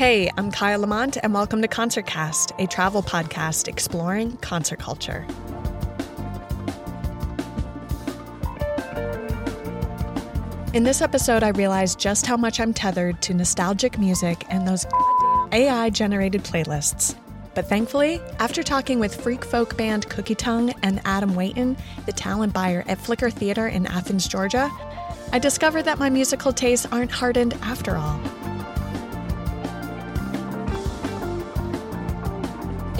Hey, I'm Kaya Lamont, and welcome to Concertcast, a travel podcast exploring concert culture. In this episode, I realized just how much I'm tethered to nostalgic music and those AI generated playlists. But thankfully, after talking with freak folk band Cookie Tongue and Adam Wayton, the talent buyer at Flicker Theater in Athens, Georgia, I discovered that my musical tastes aren't hardened after all.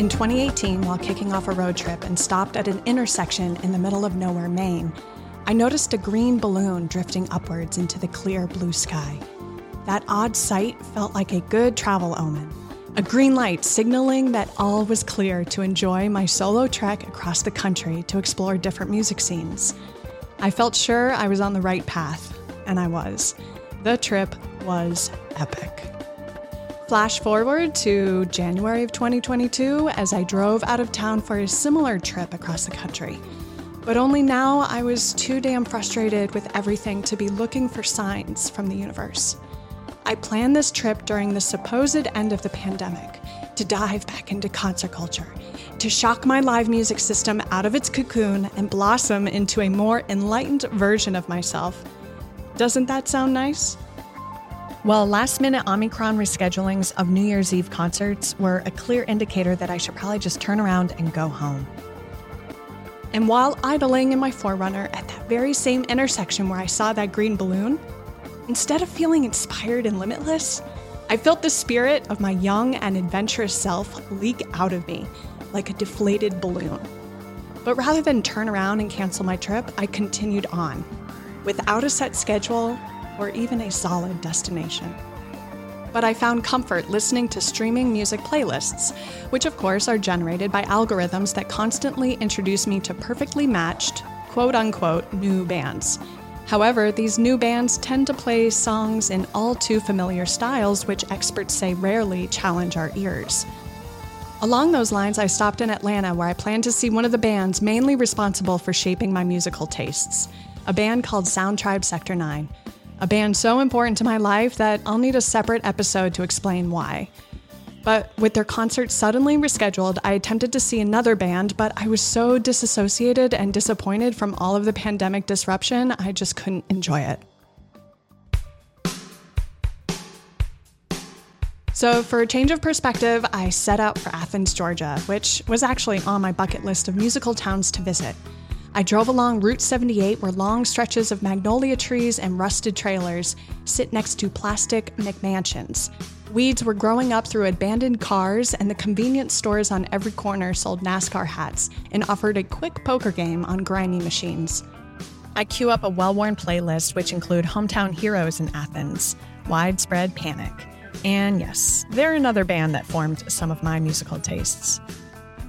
In 2018, while kicking off a road trip and stopped at an intersection in the middle of nowhere, Maine, I noticed a green balloon drifting upwards into the clear blue sky. That odd sight felt like a good travel omen. A green light signaling that all was clear to enjoy my solo trek across the country to explore different music scenes. I felt sure I was on the right path, and I was. The trip was epic. Flash forward to January of 2022 as I drove out of town for a similar trip across the country. But only now I was too damn frustrated with everything to be looking for signs from the universe. I planned this trip during the supposed end of the pandemic to dive back into concert culture, to shock my live music system out of its cocoon and blossom into a more enlightened version of myself. Doesn't that sound nice? Well, last minute Omicron reschedulings of New Year's Eve concerts were a clear indicator that I should probably just turn around and go home. And while idling in my 4Runner at that very same intersection where I saw that green balloon, instead of feeling inspired and limitless, I felt the spirit of my young and adventurous self leak out of me like a deflated balloon. But rather than turn around and cancel my trip, I continued on, without a set schedule or even a solid destination but I found comfort listening to streaming music playlists, which of course are generated by algorithms that constantly introduce me to perfectly matched, quote unquote, new bands. However, these new bands tend to play songs in all too familiar styles, which experts say rarely challenge our ears. Along those lines, I stopped in Atlanta where I plan to see one of the bands mainly responsible for shaping my musical tastes, a band called Sound Tribe Sector 9 a band so important to my life that I'll need a separate episode to explain why. But with their concert suddenly rescheduled, I attempted to see another band, but I was so disassociated and disappointed from all of the pandemic disruption, I just couldn't enjoy it. So, for a change of perspective, I set out for Athens, Georgia, which was actually on my bucket list of musical towns to visit. I drove along Route 78 where long stretches of magnolia trees and rusted trailers sit next to plastic McMansions. Weeds were growing up through abandoned cars, and the convenience stores on every corner sold NASCAR hats and offered a quick poker game on grimy machines. I queue up a well worn playlist which include hometown heroes in Athens, Widespread Panic, and yes, they're another band that formed some of my musical tastes.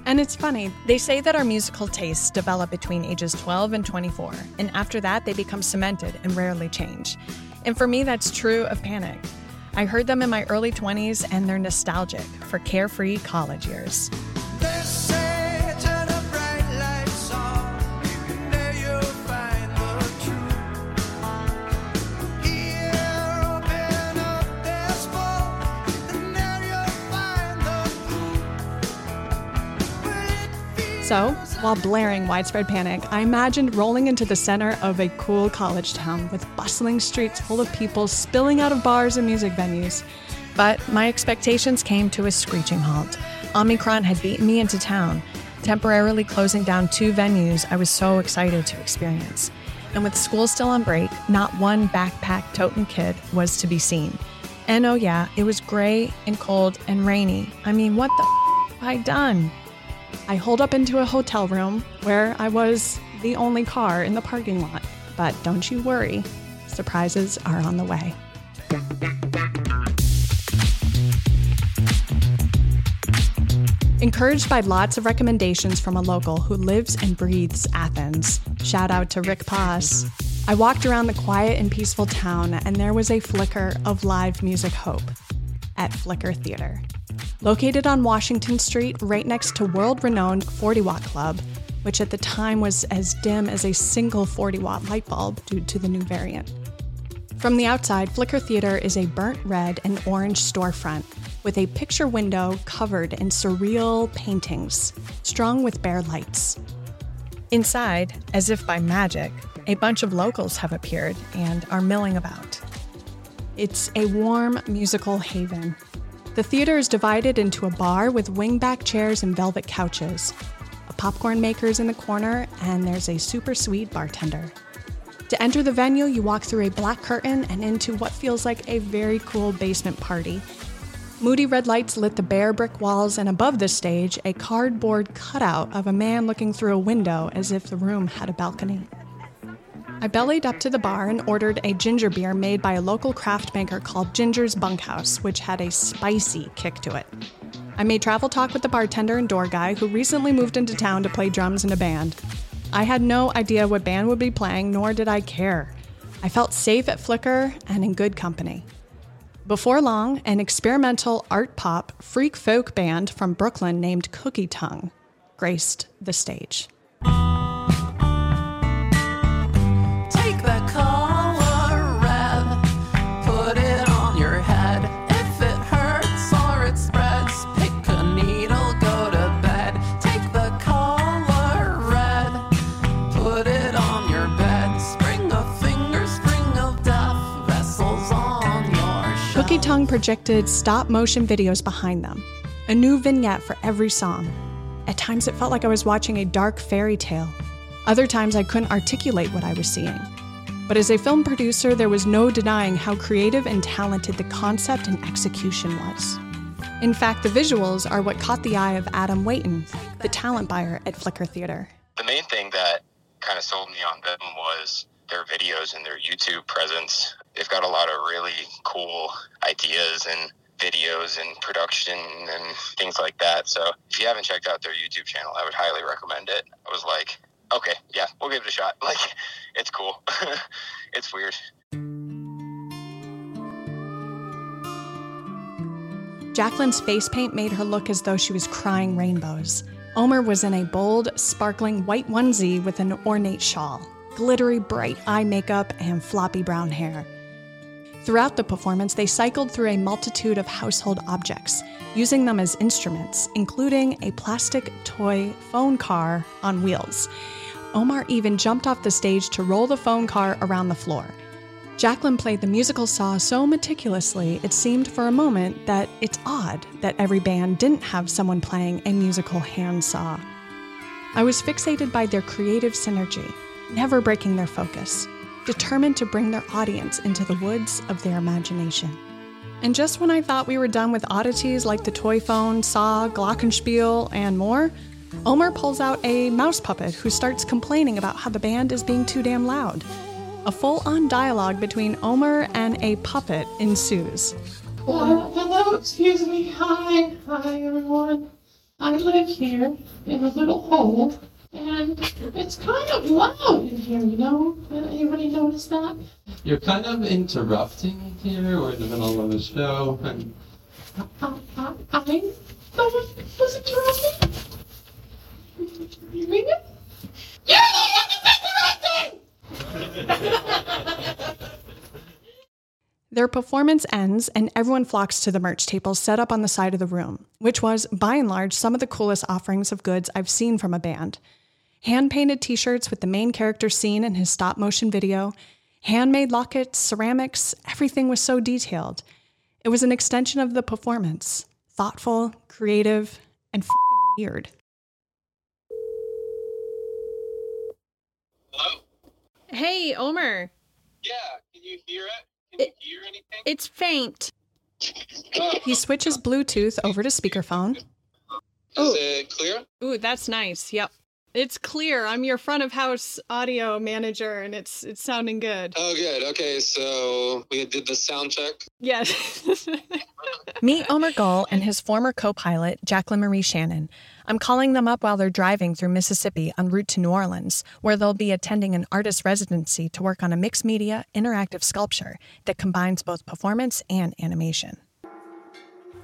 And it's funny, they say that our musical tastes develop between ages 12 and 24, and after that, they become cemented and rarely change. And for me, that's true of Panic. I heard them in my early 20s, and they're nostalgic for carefree college years. So, while blaring widespread panic, I imagined rolling into the center of a cool college town with bustling streets full of people spilling out of bars and music venues. But my expectations came to a screeching halt. Omicron had beaten me into town, temporarily closing down two venues I was so excited to experience. And with school still on break, not one backpack toting kid was to be seen. And oh, yeah, it was gray and cold and rainy. I mean, what the f- have I done? I holed up into a hotel room where I was the only car in the parking lot. But don't you worry, surprises are on the way. Encouraged by lots of recommendations from a local who lives and breathes Athens, shout out to Rick Paas, I walked around the quiet and peaceful town and there was a flicker of live music hope at Flicker Theater. Located on Washington Street, right next to world renowned 40 Watt Club, which at the time was as dim as a single 40 watt light bulb due to the new variant. From the outside, Flicker Theater is a burnt red and orange storefront, with a picture window covered in surreal paintings, strung with bare lights. Inside, as if by magic, a bunch of locals have appeared and are milling about. It's a warm musical haven. The theater is divided into a bar with wingback chairs and velvet couches. A popcorn maker's in the corner, and there's a super sweet bartender. To enter the venue, you walk through a black curtain and into what feels like a very cool basement party. Moody red lights lit the bare brick walls, and above the stage, a cardboard cutout of a man looking through a window as if the room had a balcony. I bellied up to the bar and ordered a ginger beer made by a local craft maker called Ginger's Bunkhouse, which had a spicy kick to it. I made travel talk with the bartender and door guy who recently moved into town to play drums in a band. I had no idea what band would be playing, nor did I care. I felt safe at Flicker and in good company. Before long, an experimental art pop freak folk band from Brooklyn named Cookie Tongue graced the stage. Projected stop motion videos behind them, a new vignette for every song. At times it felt like I was watching a dark fairy tale. Other times I couldn't articulate what I was seeing. But as a film producer, there was no denying how creative and talented the concept and execution was. In fact, the visuals are what caught the eye of Adam Wayton, the talent buyer at Flicker Theater. The main thing that kind of sold me on them was their videos and their YouTube presence. They've got a lot of really cool ideas and videos and production and things like that. So if you haven't checked out their YouTube channel, I would highly recommend it. I was like, okay, yeah, we'll give it a shot. Like, it's cool. it's weird. Jacqueline's face paint made her look as though she was crying rainbows. Omer was in a bold, sparkling white onesie with an ornate shawl glittery bright eye makeup, and floppy brown hair. Throughout the performance, they cycled through a multitude of household objects, using them as instruments, including a plastic toy phone car on wheels. Omer even jumped off the stage to roll the phone car around the floor. Jacqueline played the musical saw so meticulously, it seemed for a moment that it's odd that every band didn't have someone playing a musical handsaw. I was fixated by their creative synergy, never breaking their focus, determined to bring their audience into the woods of their imagination. And just when I thought we were done with oddities like the toy phone, saw, glockenspiel, and more, Omer pulls out a mouse puppet who starts complaining about how the band is being too damn loud. A full on dialogue between Omer and a puppet ensues. Uh, hello, excuse me. Hi, hi everyone. I live here in a little hole and it's kind of loud in here, you know? Anybody notice that? You're kind of interrupting here. We're in the middle of a show, and I, I, I thought was interrupting. You mean it? You're the one interrupting! Their performance ends, and everyone flocks to the merch tables set up on the side of the room, which was, by and large, some of the coolest offerings of goods I've seen from a band hand painted t shirts with the main character seen in his stop motion video, handmade lockets, ceramics, everything was so detailed. It was an extension of the performance thoughtful, creative, and fucking weird. Hello? Hey, Omer. Yeah, can you hear it? Can it, you hear anything? It's faint. He switches Bluetooth over to speakerphone. Is Ooh. it clear? Ooh, that's nice. Yep. It's clear. I'm your front of house audio manager, and it's it's sounding good. Oh, good. Okay, so we did the sound check. Yes. Meet Omer Gull and his former co-pilot Jacqueline Marie Shannon. I'm calling them up while they're driving through Mississippi en route to New Orleans, where they'll be attending an artist residency to work on a mixed media interactive sculpture that combines both performance and animation.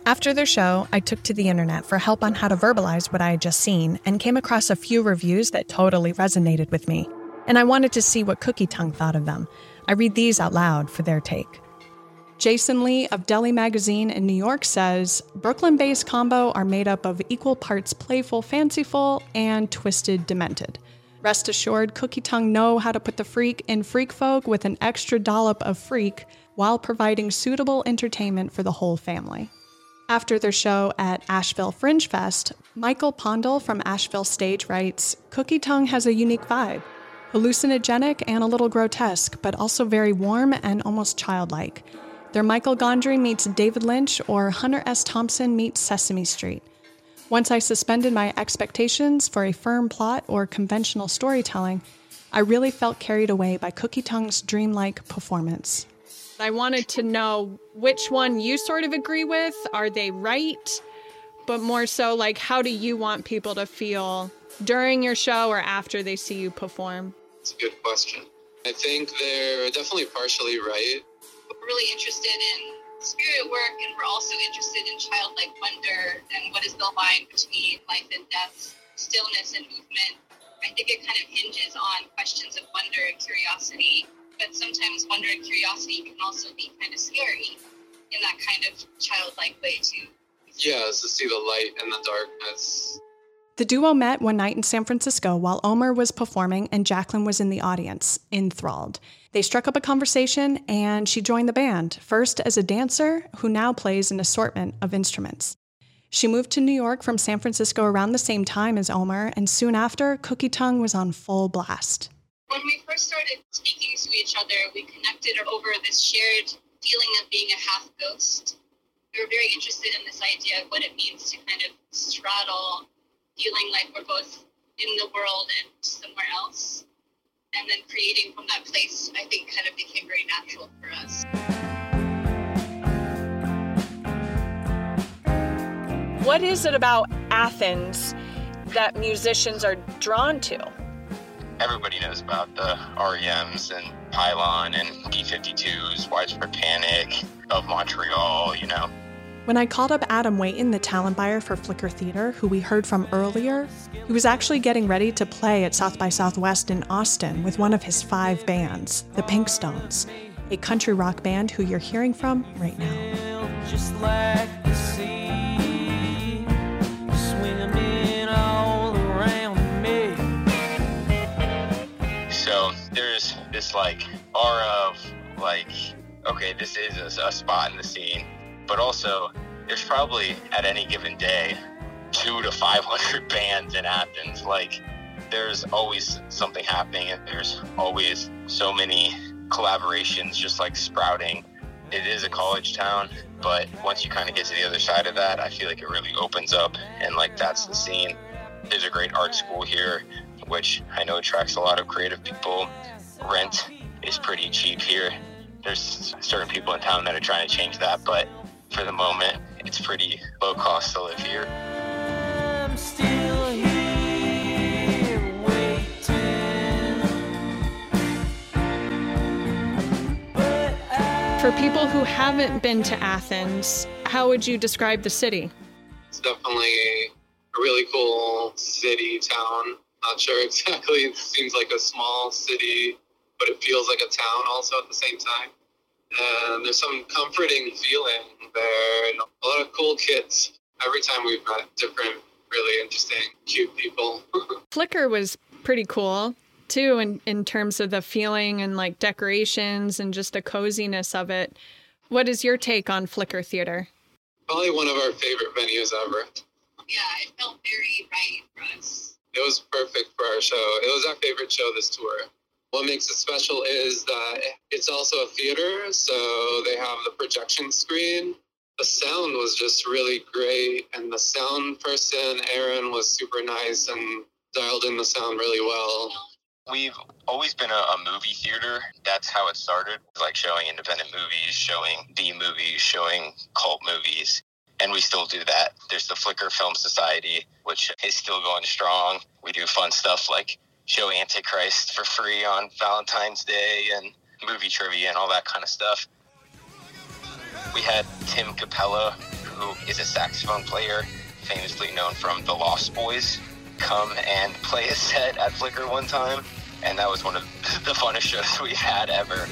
After their show, I took to the internet for help on how to verbalize what I had just seen and came across a few reviews that totally resonated with me. And I wanted to see what Cookie Tongue thought of them. I read these out loud for their take. Jason Lee of Deli Magazine in New York says Brooklyn based combo are made up of equal parts playful, fanciful, and twisted, demented. Rest assured, Cookie Tongue know how to put the freak in Freak Folk with an extra dollop of freak while providing suitable entertainment for the whole family. After their show at Asheville Fringe Fest, Michael Pondel from Asheville Stage writes Cookie Tongue has a unique vibe hallucinogenic and a little grotesque, but also very warm and almost childlike. They're Michael Gondry meets David Lynch or Hunter S. Thompson meets Sesame Street. Once I suspended my expectations for a firm plot or conventional storytelling, I really felt carried away by Cookie Tongue's dreamlike performance. I wanted to know which one you sort of agree with. Are they right? But more so, like, how do you want people to feel during your show or after they see you perform? It's a good question. I think they're definitely partially right We're really interested in spirit work and we're also interested in childlike wonder and what is the line between life and death, stillness and movement. I think it kind of hinges on questions of wonder and curiosity, but sometimes wonder and curiosity can also be kind of scary in that kind of childlike way too. Yeah, to see the light and the darkness. The duo met one night in San Francisco while Omer was performing and Jacqueline was in the audience, enthralled. They struck up a conversation and she joined the band, first as a dancer who now plays an assortment of instruments. She moved to New York from San Francisco around the same time as Omer, and soon after, Cookie Tongue was on full blast. When we first started speaking to each other, we connected over this shared feeling of being a half ghost. We were very interested in this idea of what it means to kind of straddle feeling like we're both in the world and somewhere else and then creating from that place, I think kind of became very natural for us. What is it about Athens that musicians are drawn to? Everybody knows about the REMs and Pylon and B-52s, Widespread Panic, of Montreal, you know. When I called up Adam Wayton, the talent buyer for Flicker Theater, who we heard from earlier, he was actually getting ready to play at South by Southwest in Austin with one of his five bands, the Pink Stones, a country rock band who you're hearing from right now. Like aura of like, okay, this is a, a spot in the scene but also there's probably at any given day two to 500 bands in Athens. Like there's always something happening and there's always so many collaborations just like sprouting. It is a college town, but once you kind of get to the other side of that, I feel like it really opens up and like that's the scene. There's a great art school here, which I know attracts a lot of creative people. Rent is pretty cheap here. There's certain people in town that are trying to change that, but for the moment, it's pretty low cost to live here. For people who haven't been to Athens, how would you describe the city? It's definitely a really cool city, town. Not sure exactly. It seems like a small city, but it feels like a town also at the same time and there's some comforting feeling there. And a lot of cool kids. Every time we've met different, really interesting, cute people. Flicker was pretty cool too in, in terms of the feeling and like decorations and just the coziness of it. What is your take on Flicker Theater? Probably one of our favorite venues ever. Yeah, it felt very right for us. It was perfect for our show. It was our favorite show this tour. What makes it special is that it's also a theater, so they have the projection screen. The sound was just really great, and the sound person, Aaron, was super nice and dialed in the sound really well. We've always been a, a, movie theater. That's how it started, like showing independent movies, showing B movies, showing cult movies. And we still do that. There's the Flicker Film Society, which is still going strong. We do fun stuff like show Antichrist for free on Valentine's Day and movie trivia and all that kind of stuff. We had Tim Cappello, who is a saxophone player, famously known from The Lost Boys, come and play a set at Flicker one time, and that was one of the funnest shows we've had ever.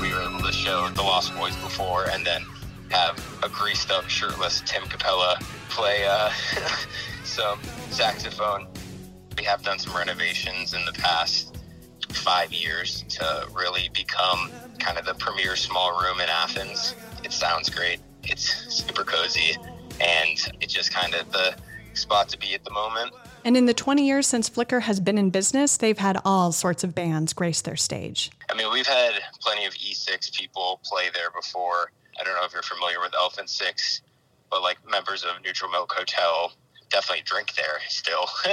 We were able to show The Lost Boys before, and then have a greased up, shirtless Tim Cappello play uh, some saxophone. We have done some renovations in the past five years to really become kind of the premier small room in Athens. It sounds great. It's super cozy, and it's just kind of the spot to be at the moment. And in the 20 years since Flicker has been in business, they've had all sorts of bands grace their stage. I mean, we've had plenty of E6 people play there before. I don't know if you're familiar with Elephant Six, but like members of Neutral Milk Hotel definitely drink there still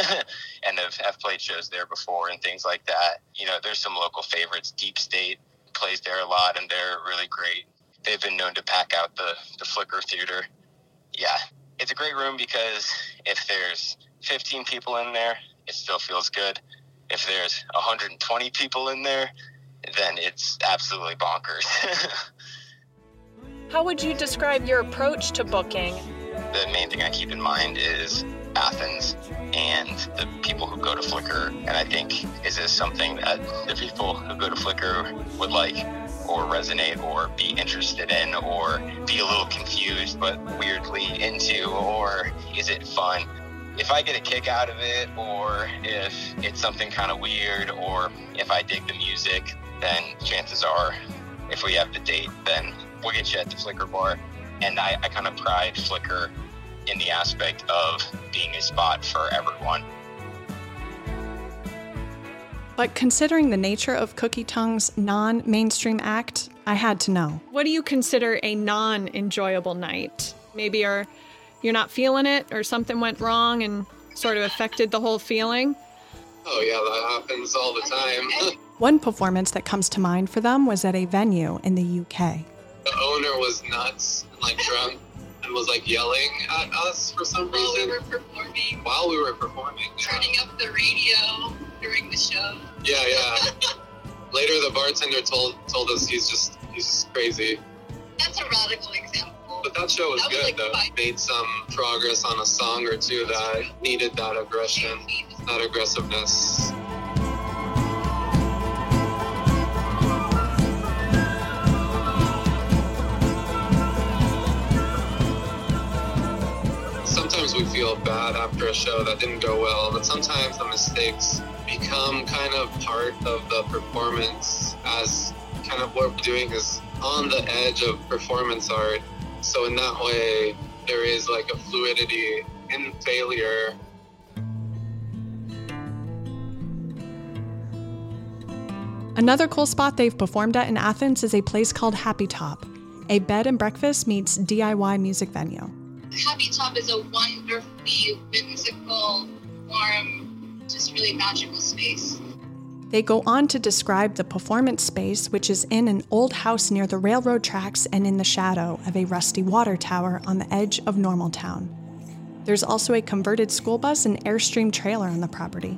and have, have played shows there before and things like that. You know, there's some local favorites. Deep State plays there a lot and they're really great. They've been known to pack out the, the Flicker Theater. Yeah, it's a great room because if there's 15 people in there, it still feels good. If there's 120 people in there, then it's absolutely bonkers. How would you describe your approach to booking? the main thing I keep in mind is Athens and the people who go to Flicker. And I think, is this something that the people who go to Flicker would like or resonate or be interested in or be a little confused but weirdly into? Or is it fun? If I get a kick out of it, or if it's something kind of weird, or if I dig the music, then chances are, if we have the date, then we'll get you at the Flicker bar. And I, I kind of pride Flicker in the aspect of being a spot for everyone. But considering the nature of Cookie Tongue's non mainstream act, I had to know. What do you consider a non enjoyable night? Maybe you're, you're not feeling it or something went wrong and sort of affected the whole feeling? Oh, yeah, that happens all the time. One performance that comes to mind for them was at a venue in the UK. The owner was nuts and like drunk and was like yelling at us for some While we reason were performing, while we were performing. Yeah, turning up the radio during the show. yeah. yeah. Later, the bartender told told us he's just he's just crazy. That's a radical example. But that show was That was, good like, though. fun. Made some progress on a song or two that needed that aggression, that aggressiveness. Feel bad after a show that didn't go well, but sometimes the mistakes become kind of part of the performance as kind of what we're doing is on the edge of performance art. So in that way, there is like a fluidity in failure. Another cool spot they've performed at in Athens is a place called Happy Top, a bed and breakfast meets DIY music venue. Happy Top is a wonderfully whimsical, warm, just really magical space. They go on to describe the performance space, which is in an old house near the railroad tracks and in the shadow of a rusty water tower on the edge of Normaltown. There's also a converted school bus and Airstream trailer on the property.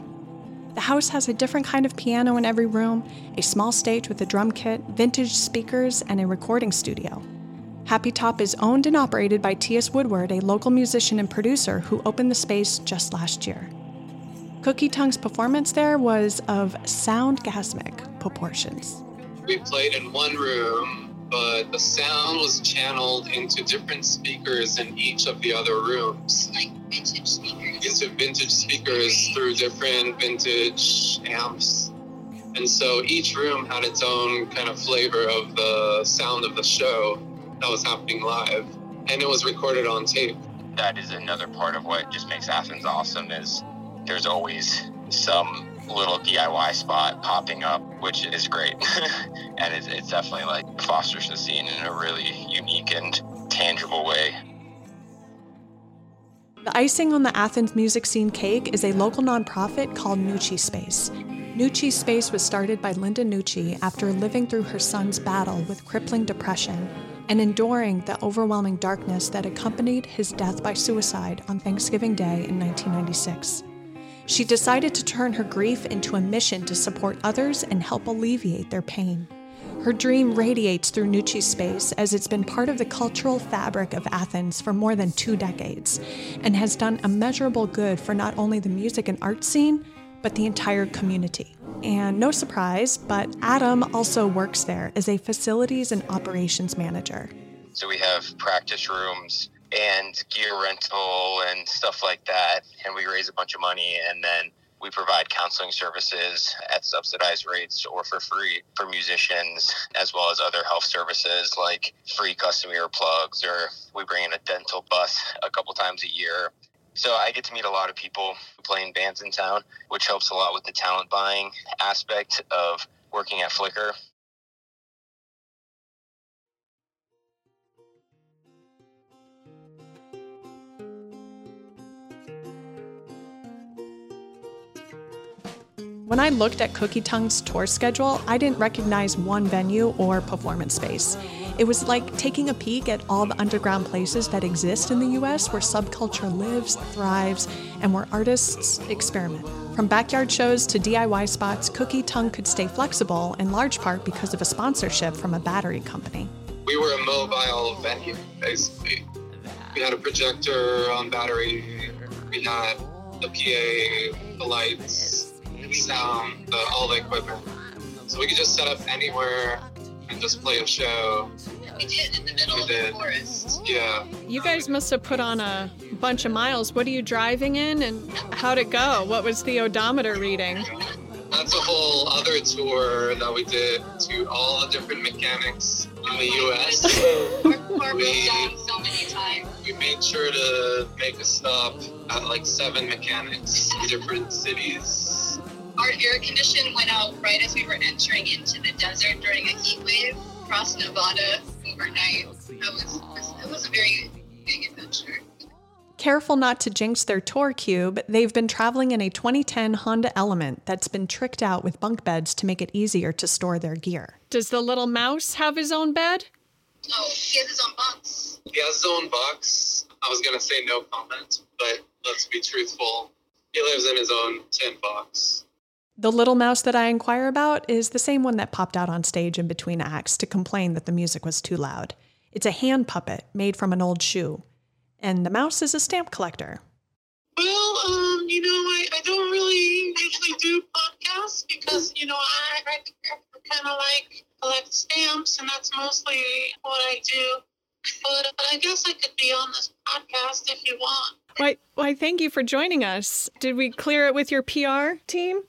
The house has a different kind of piano in every room, a small stage with a drum kit, vintage speakers, and a recording studio. Happy Top is owned and operated by T.S. Woodward, a local musician and producer who opened the space just last year. Cookie Tongue's performance there was of soundgasmic proportions. We played in one room, but the sound was channeled into different speakers in each of the other rooms. Into vintage speakers through different vintage amps. And so each room had its own kind of flavor of the sound of the show that was happening live. And it was recorded on tape. That is another part of what just makes Athens awesome is there's always some little DIY spot popping up, which is great. and it's, it's definitely like fosters the scene in a really unique and tangible way. The icing on the Athens music scene cake is a local nonprofit called Nucci Space. Nucci Space was started by Linda Nucci after living through her son's battle with crippling depression and enduring the overwhelming darkness that accompanied his death by suicide on Thanksgiving Day in 1996. She decided to turn her grief into a mission to support others and help alleviate their pain. Her dream radiates through Nucci Space as it's been part of the cultural fabric of Athens for more than two decades and has done immeasurable good for not only the music and art scene, but the entire community, And no surprise, but Adam also works there as a facilities and operations manager. So we have practice rooms and gear rental and stuff like that. And we raise a bunch of money and then we provide counseling services at subsidized rates or for free for musicians, as well as other health services like free custom earplugs, or we bring in a dental bus a couple times a year. So I get to meet a lot of people playing bands in town, which helps a lot with the talent buying aspect of working at Flicker. When I looked at Cookie Tongue's tour schedule, I didn't recognize one venue or performance space. It was like taking a peek at all the underground places that exist in the US where subculture lives, thrives, and where artists experiment. From backyard shows to DIY spots, Cookie Tongue could stay flexible in large part because of a sponsorship from a battery company. We were a mobile venue, basically. We had a projector on battery, we had the PA, the lights, the sound, the, all the equipment. So we could just set up anywhere and just play a show. We did in the middle We of did. the forest. Yeah. You guys must have put on a bunch of miles. What are you driving in and how'd it go? What was the odometer reading? That's a whole other tour that we did to all the different mechanics in the US. Our car broke We- so many times. we made sure to make a stop at like seven mechanics in different cities. Our air condition went out right as we were entering into the desert during a heat wave across Nevada overnight. That was it was a very big adventure. Careful not to jinx their tour cube, they've been traveling in a 2010 Honda Element that's been tricked out with bunk beds to make it easier to store their gear. Does the little mouse have his own bed? Oh, he has his own box. He has his own box. I was gonna say no comment, but let's be truthful. He lives in his own tin box. The little mouse that I inquire about is the same one that popped out on stage in between acts to complain that the music was too loud. It's a hand puppet made from an old shoe. And the mouse is a stamp collector. Well, um, you know, I, I don't really usually do podcasts because, you know, I, I kind of like collect stamps and that's mostly what I do. But I guess I could be on this podcast if you want. Why, why, thank you for joining us. Did we clear it with your PR team?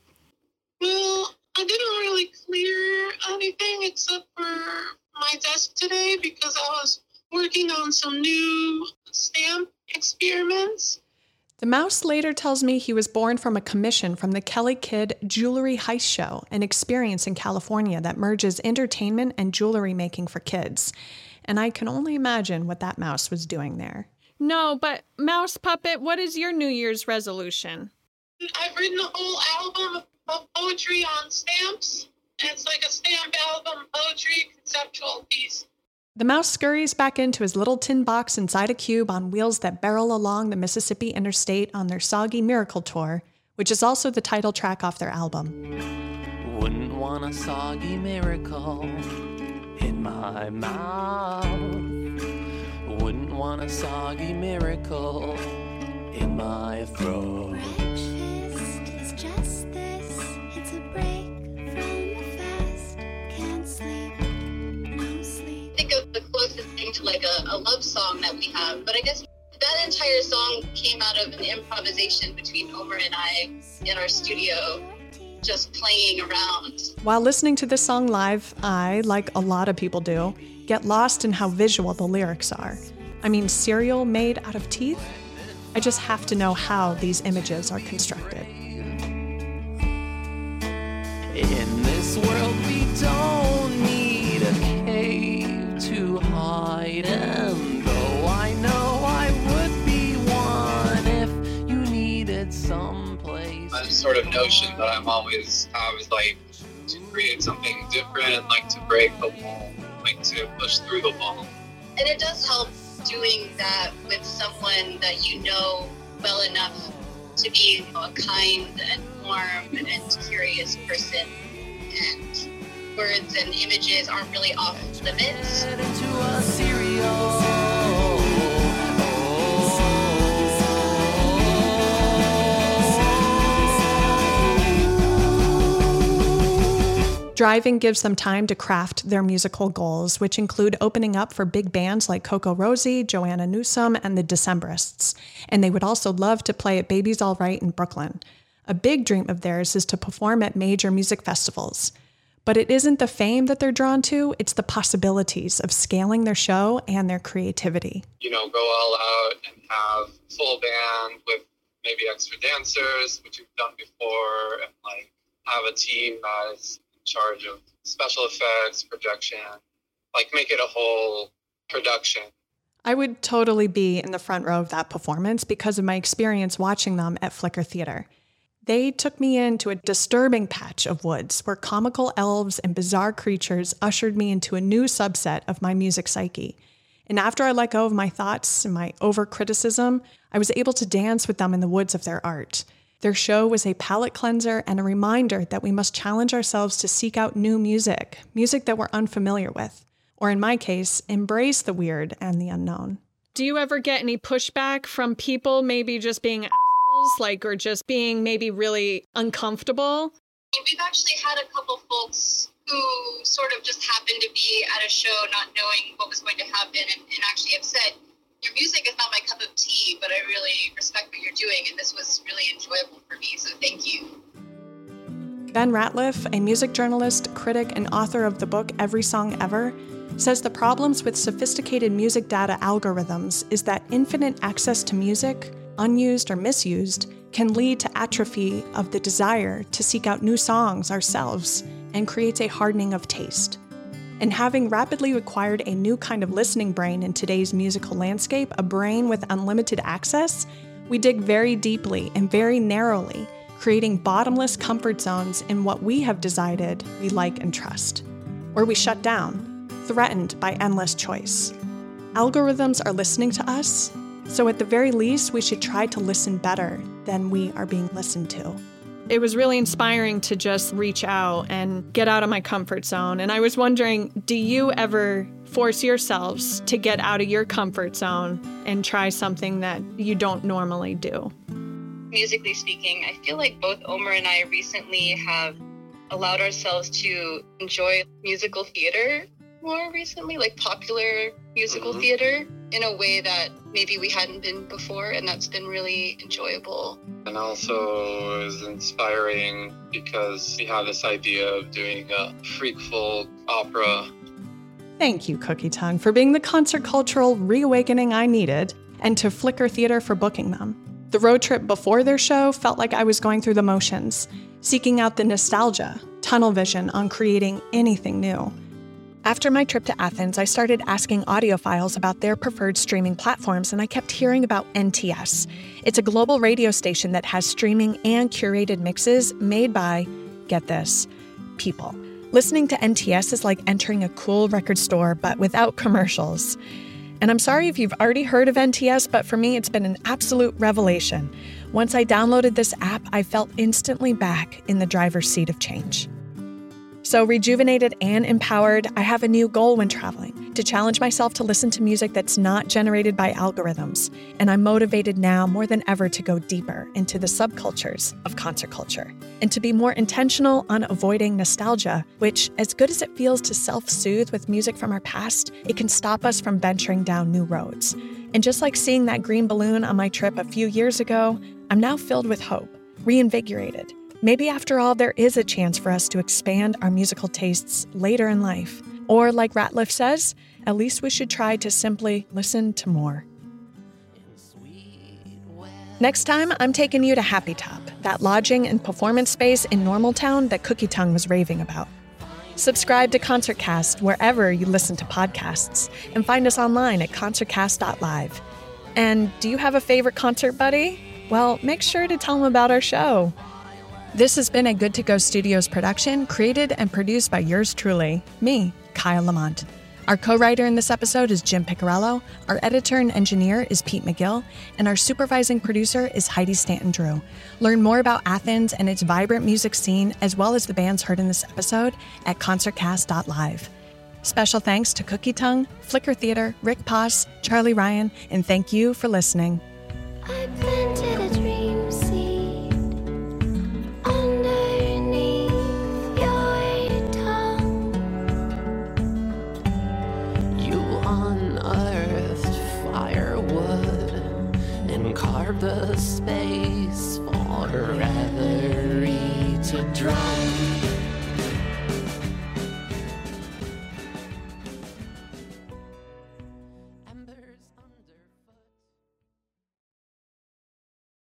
Well, I didn't really clear anything except for my desk today because I was working on some new stamp experiments. The mouse later tells me he was born from a commission from the Kelly Kid Jewelry Heist Show, an experience in California that merges entertainment and jewelry making for kids. And I can only imagine what that mouse was doing there. No, but Mouse Puppet, what is your New Year's resolution? I've written a whole album of poetry on stamps. And it's like a stamp album poetry conceptual piece. The mouse scurries back into his little tin box inside a cube on wheels that barrel along the Mississippi Interstate on their Soggy Miracle Tour, which is also the title track off their album. Wouldn't want a soggy miracle in my mouth. Wouldn't want a soggy miracle in my throat. A, a love song that we have, but I guess that entire song came out of an improvisation between Omer and I in our studio, just playing around. While listening to this song live, I, like a lot of people do, get lost in how visual the lyrics are. I mean, cereal made out of teeth? I just have to know how these images are constructed. In this world, we don't need And though I know I would be one if you needed some place. That sort of notion that I'm always have is like to create something different, like to break the wall, like to push through the wall. And it does help doing that with someone that you know well enough to be you know, a kind and warm and curious person. And words and images aren't really off limits. Driving gives them time to craft their musical goals, which include opening up for big bands like CocoRosie, Joanna Newsom, and the Decemberists. And they would also love to play at Baby's All Right in Brooklyn. A big dream of theirs is to perform at major music festivals. But it isn't the fame that they're drawn to, it's the possibilities of scaling their show and their creativity. You know, go all out and have full band with maybe extra dancers, which we've done before, and like have a team that is in charge of special effects, projection, like make it a whole production. I would totally be in the front row of that performance because of my experience watching them at Flicker Theater. They took me into a disturbing patch of woods where comical elves and bizarre creatures ushered me into a new subset of my music psyche. And after I let go of my thoughts and my over criticism, I was able to dance with them in the woods of their art. Their show was a palate cleanser and a reminder that we must challenge ourselves to seek out new music, music that we're unfamiliar with, or in my case, embrace the weird and the unknown. Do you ever get any pushback from people maybe just being like, or just being maybe really uncomfortable? We've actually had a couple folks who sort of just happened to be at a show not knowing what was going to happen and, and actually have said, Your music is not my cup of tea, but I really respect what you're doing, and this was really enjoyable for me, so thank you. Ben Ratliff, a music journalist, critic, and author of the book Every Song Ever, says the problems with sophisticated music data algorithms is that infinite access to music, unused or misused, can lead to atrophy of the desire to seek out new songs ourselves and creates a hardening of taste. And having rapidly acquired a new kind of listening brain in today's musical landscape, a brain with unlimited access, we dig very deeply and very narrowly, creating bottomless comfort zones in what we have decided we like and trust. Or we shut down, threatened by endless choice. Algorithms are listening to us, so at the very least, we should try to listen better than we are being listened to. It was really inspiring to just reach out and get out of my comfort zone. And I was wondering do you ever force yourselves to get out of your comfort zone and try something that you don't normally do? Musically speaking, I feel like both Omer and I recently have allowed ourselves to enjoy musical theater more recently, like popular musical Mhm. theater, in a way that maybe we hadn't been before, and that's been really enjoyable. And also is inspiring because we have this idea of doing a freak folk opera Thank you, Cookie Tongue, for being the concert cultural reawakening I needed, and to Flicker Theater for booking them. The road trip before their show felt like I was going through the motions, seeking out the nostalgia, tunnel vision on creating anything new. After my trip to Athens, I started asking audiophiles about their preferred streaming platforms, and I kept hearing about NTS. It's a global radio station that has streaming and curated mixes made by, get this, people. Listening to NTS is like entering a cool record store, but without commercials. And I'm sorry if you've already heard of NTS, but for me, it's been an absolute revelation. Once I downloaded this app, I felt instantly back in the driver's seat of change. So, rejuvenated and empowered, I have a new goal when traveling to challenge myself to listen to music that's not generated by algorithms. And I'm motivated now more than ever to go deeper into the subcultures of concert culture and to be more intentional on avoiding nostalgia, which, as good as it feels to self soothe with music from our past, it can stop us from venturing down new roads. And just like seeing that green balloon on my trip a few years ago, I'm now filled with hope, reinvigorated. Maybe after all, there is a chance for us to expand our musical tastes later in life. Or, like Ratliff says, at least we should try to simply listen to more. Next time, I'm taking you to Happy Top, that lodging and performance space in Normaltown that Cookie Tongue was raving about. Subscribe to ConcertCast wherever you listen to podcasts, and find us online at concertcast.live. And do you have a favorite concert buddy? Well, make sure to tell them about our show. This has been a Good to Go Studios production, created and produced by yours truly, me, Kyle Lamont. Our co writer in this episode is Jim Picarello, our editor and engineer is Pete McGill, and our supervising producer is Heidi Stanton Drew. Learn more about Athens and its vibrant music scene, as well as the bands heard in this episode, at concertcast.live. Special thanks to Cookie Tongue, Flicker Theater, Rick Poss, Charlie Ryan, and thank you for listening.